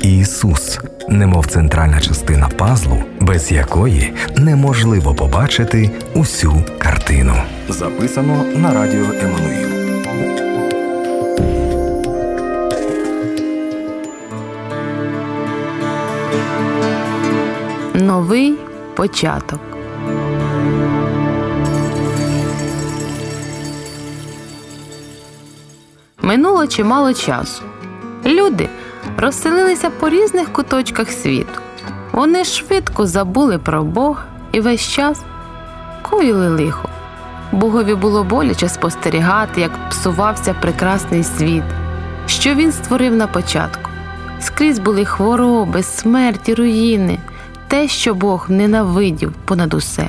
Ісус, немов центральна частина пазлу, без якої неможливо побачити усю картину. Записано на радіо Еммануїл. Новий початок. Минуло чимало часу. Люди розселилися по різних куточках світу. Вони швидко забули про Бога і весь час коїли лихо. Богові було боляче спостерігати, як псувався прекрасний світ, що він створив на початку. Скрізь були хвороби, смерті, руїни, те, що Бог ненавидів понад усе.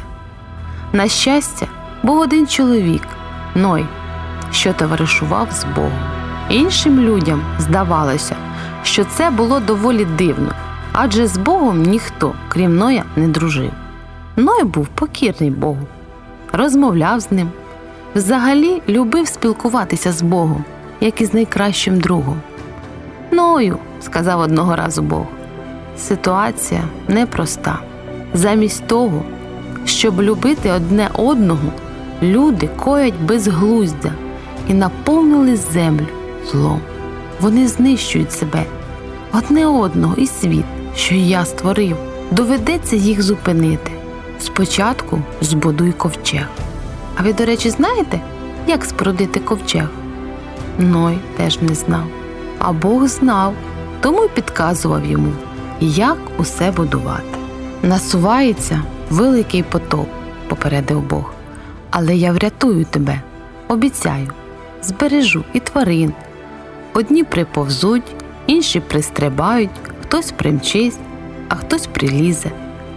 На щастя, був один чоловік Ной, що товаришував з Богом. Іншим людям здавалося, що це було доволі дивно, адже з Богом ніхто, крім Ноя, не дружив. Ной був покірний Богу, розмовляв з ним, взагалі любив спілкуватися з Богом, як із найкращим другом. Ною, сказав одного разу Бог, ситуація непроста. Замість того, щоб любити одне одного, люди коять безглуздя і наповнили землю злом. Вони знищують себе, одне одного і світ, що я створив. Доведеться їх зупинити. Спочатку збудуй ковчег. А ви, до речі, знаєте, як спорудити ковчег? Ной теж не знав. А Бог знав, тому й підказував йому, як усе будувати. Насувається великий потоп, попередив Бог. Але я врятую тебе, обіцяю, збережу і тварин. Одні приповзуть, інші пристрибають, хтось примчись, а хтось прилізе.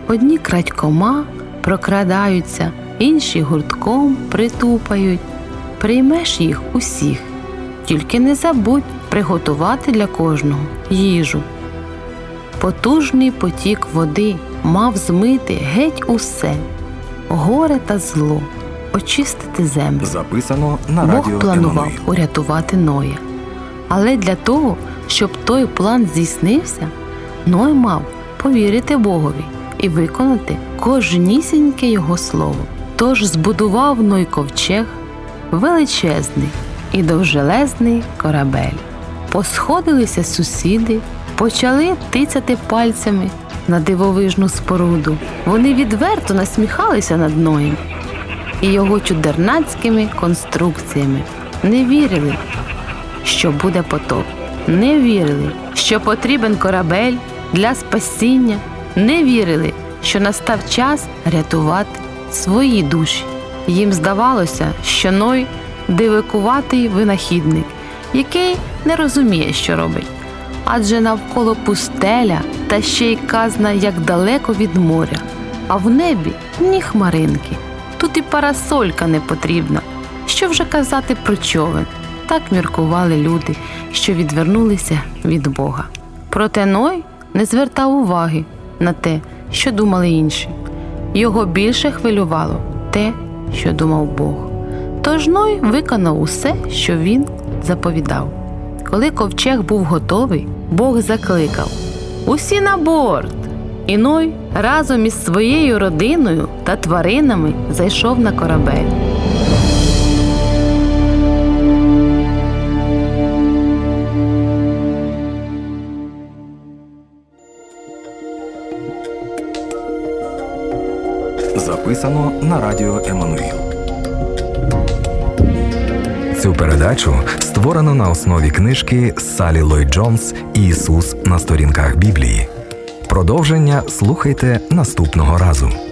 Одні крадькома прокрадаються, інші гуртком притупають. Приймеш їх усіх, тільки не забудь приготувати для кожного їжу. Потужний потік води мав змити геть усе, горе та зло, очистити землю. Записано на Бог радіо планував Еммануїл. урятувати Ноя. Але для того, щоб той план здійснився, Ной мав повірити Богові і виконати кожнісіньке його слово. Тож збудував Ной ковчег величезний і довжелезний корабель. Посходилися сусіди, почали тицяти пальцями на дивовижну споруду. Вони відверто насміхалися над Ноєм і його чудернацькими конструкціями. Не вірили, що буде потоп. Не вірили, що потрібен корабель для спасіння. Не вірили, що настав час рятувати свої душі. Їм здавалося, що Ной дивикуватий винахідник, який не розуміє, що робить. Адже навколо пустеля та ще й казна як далеко від моря, а в небі ні хмаринки. Тут і парасолька не потрібна. Що вже казати про човен? Так міркували люди, що відвернулися від Бога. Проте Ной не звертав уваги на те, що думали інші. Його більше хвилювало те, що думав Бог. Тож Ной виконав усе, що він заповідав. Коли ковчег був готовий, Бог закликав Усі на борт! І Ной разом із своєю родиною та тваринами зайшов на корабель. Записано на радіо Еммануїл. Цю передачу створено на основі книжки Салі Лой Джонс Ісус на сторінках Біблії. Продовження слухайте наступного разу.